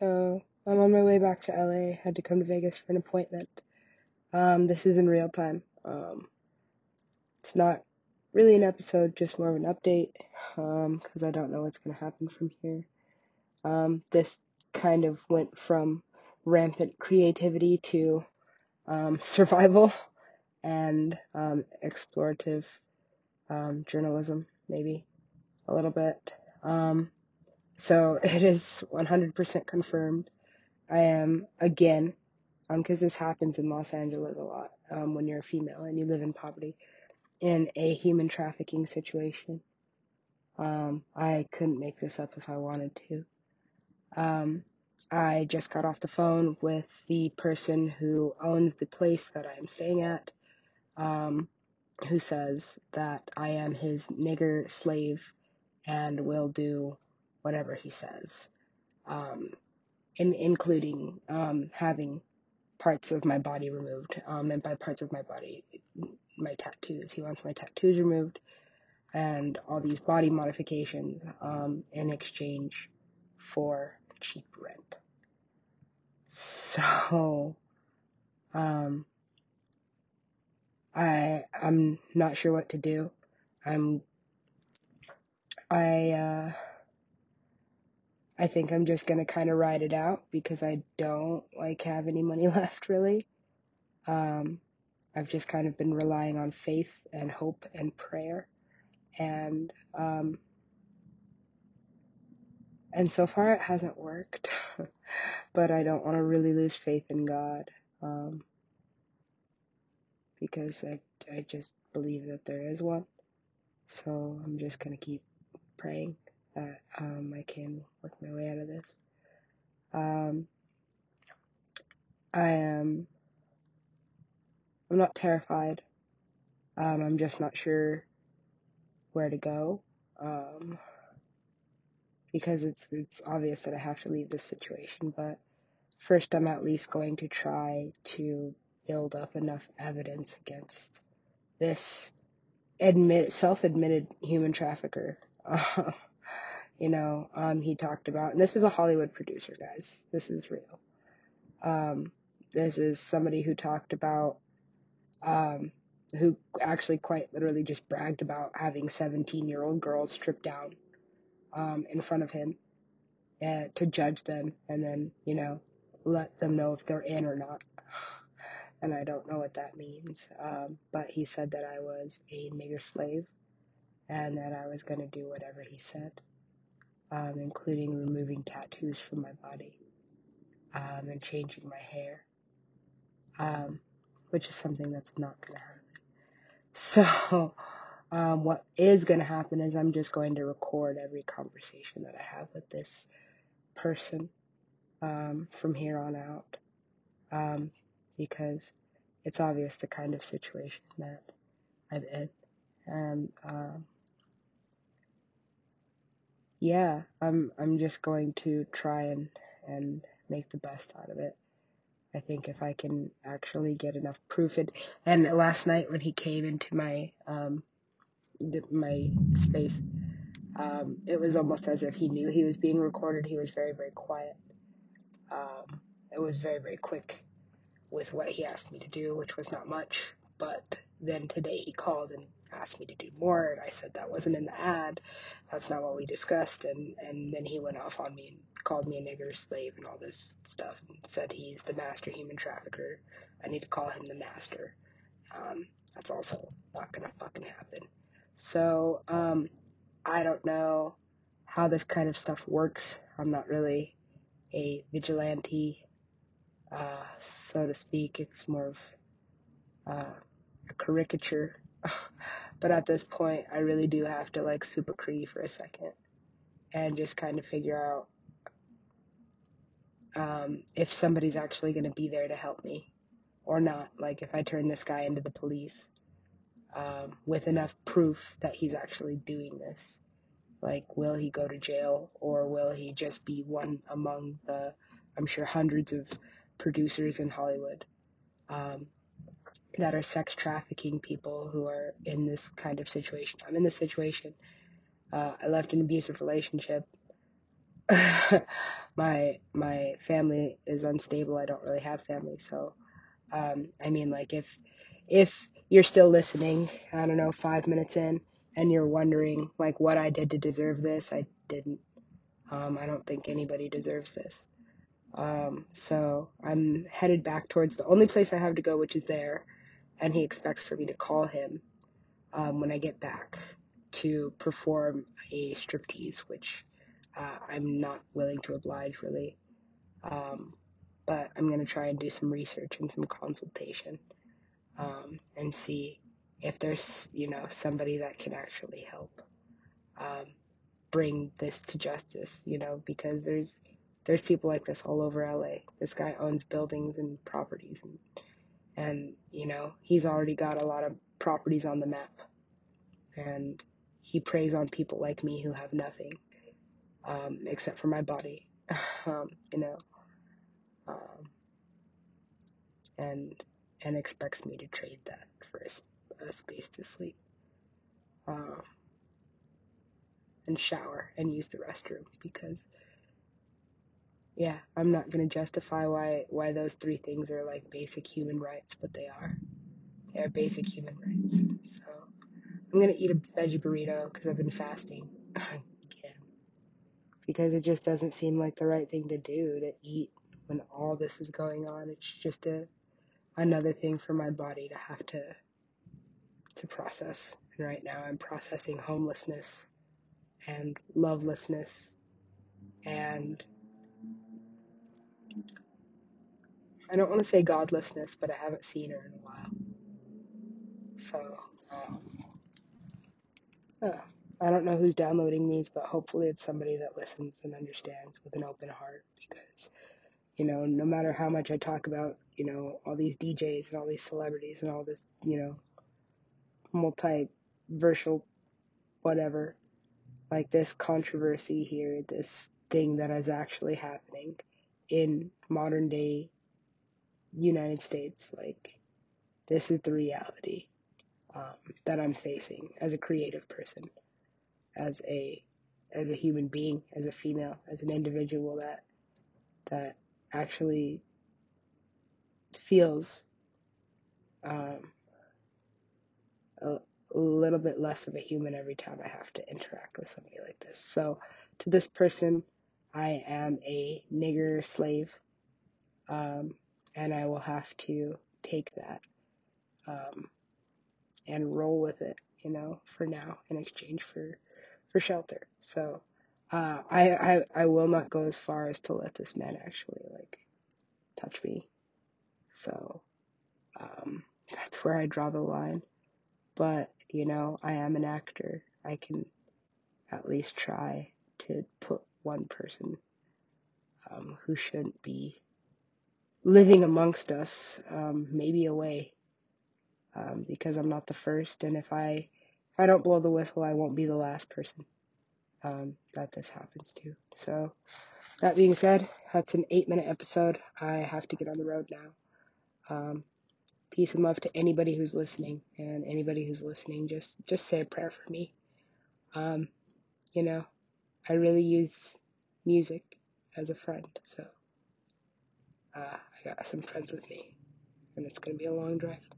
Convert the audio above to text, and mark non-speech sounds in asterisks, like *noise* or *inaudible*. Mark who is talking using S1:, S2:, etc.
S1: So I'm on my way back to LA. Had to come to Vegas for an appointment. Um, this is in real time. Um, it's not really an episode, just more of an update, because um, I don't know what's going to happen from here. Um, this kind of went from rampant creativity to um, *laughs* survival and um, explorative um, journalism, maybe a little bit. Um, so *laughs* it is 100% confirmed. I am again, because this happens in Los Angeles a lot when you're a female and you live in poverty in a human trafficking situation. Um, I couldn't make this up if I wanted to. Um, I just got off the phone with the person who owns the place that I am staying at, um, who says that I am his nigger slave and will do whatever he says, um, in, including um, having parts of my body removed. Um, and by parts of my body, my tattoos. He wants my tattoos removed and all these body modifications um, in exchange for cheap rent. So, um, I I'm not sure what to do. I'm I uh, I think I'm just gonna kind of ride it out because I don't like have any money *laughs* left really. Um, I've just kind of been relying on faith and hope and prayer, and um, and so far it hasn't worked. *laughs* but I don't want to really lose faith in God, um, because I I just believe that there is one. So I'm just gonna keep praying that um, I can work my way out of this. Um, I am. I'm not terrified. Um, I'm just not sure where to go. Um, because it's it's obvious that I have to leave this situation, but first I'm at least going to try to build up enough evidence against this admit self-admitted human trafficker. *laughs* you know, um, he talked about, and this is a Hollywood producer, guys. This is real. Um, this is somebody who talked about, um, who actually quite literally just bragged about having 17 year old girls stripped down, um, in front of him, uh, to judge them and then, you know, let them know if they're in or not. *sighs* And I don't know what that means. Um, but he said that I was a nigger slave and that I was going to do whatever he said, um, including removing tattoos from my body um, and changing my hair, um, which is something that's not going to happen. So, *laughs* um, what is going to happen is I'm just going to record every conversation that I have with this person um, from here on out um, because it's obvious the kind of situation that I'm in. And yeah, I'm I'm just going to try and and make the best out of it. I think if I can actually get enough proof it and last night when he came into my um my space um it was almost as if he knew he was being recorded he was very very quiet um it was very very quick with what he asked me to do which was not much but then today he called and asked me to do more and I said that wasn't in the ad. That's not what we discussed. And and then he went off on me and called me a nigger slave and all this stuff and said he's the master human trafficker. I need to call him the master. Um, that's also not gonna fucking happen. So um, I don't know how this kind of stuff works. I'm not really a vigilante uh, so to speak. It's more of uh, a caricature *laughs* but at this point, I really do have to like super cree for a second and just kind of figure out um, if somebody's actually going to be there to help me or not. Like if I turn this guy into the police um, with enough proof that he's actually doing this. Like, will he go to jail or will he just be one among the, I'm sure, hundreds of producers in Hollywood um, that are sex trafficking people who are in this kind of situation? I'm in this situation. Uh, I left an abusive relationship *laughs* my my family is unstable. I don't really have family, so um, I mean, like if if you're still listening, I don't know, five minutes in, and you're wondering like what I did to deserve this, I didn't. Um, I don't think anybody deserves this. Um, so I'm headed back towards the only place I have to go, which is there, and he expects for me to call him um, when I get back to perform a striptease, which uh, I'm not willing to oblige really. Um, but I'm going to try and do some research and some consultation um, and see if there's, you know, somebody that can actually help um, bring this to justice, you know, because there's there's people like this all over LA. This guy owns buildings and properties and and you know, he's already got a lot of properties on the map. And he preys on people like me who have nothing um, except for my body, *laughs* um, you know, um, and and expects me to trade that for a, a space to sleep, um, and shower and use the restroom because yeah, I'm not gonna justify why why those three things are like basic human rights, but they are. They are basic human rights. So I'm gonna eat a veggie burrito because I've been fasting again because it just doesn't seem like the right thing to do to eat when all this is going on. It's just a another thing for my body to have to to process. And right now I'm processing homelessness and lovelessness and I don't want to say godlessness, but I haven't seen her in a while. So, um, I don't know who's downloading these, but hopefully it's somebody that listens and understands with an open heart because, you know, no matter how much I talk about, you know, all these DJs and all these celebrities and all this, you know, multi-versal whatever, like this controversy here, this thing that is actually happening in modern day United States, like this is the reality um, that I'm facing as a creative person, as a as a human being, as a female, as an individual that that actually feels um, a, a little bit less of a human every time I have to interact with somebody like this. So, to this person, I am a nigger slave, um, and I will have to take that um, and roll with it, you know, for now in exchange for for shelter. So, uh, I, I I will not go as far as to let this man actually like touch me. So, um, *laughs* that's where I draw the line. But you know, I am an actor. I can at least try to put one person um, who shouldn't be living amongst us um, maybe away um, because I'm not the first, and if I if I don't blow the whistle, I won't be the last person um, that this happens to. So that being said, that's an eight minute episode. I have to get on the road now. Um, peace and love to anybody who's listening, and anybody who's listening, just just say a prayer for me. Um, you know, I really use music as a friend, so uh, I got some friends with me, and it's gonna be a long drive.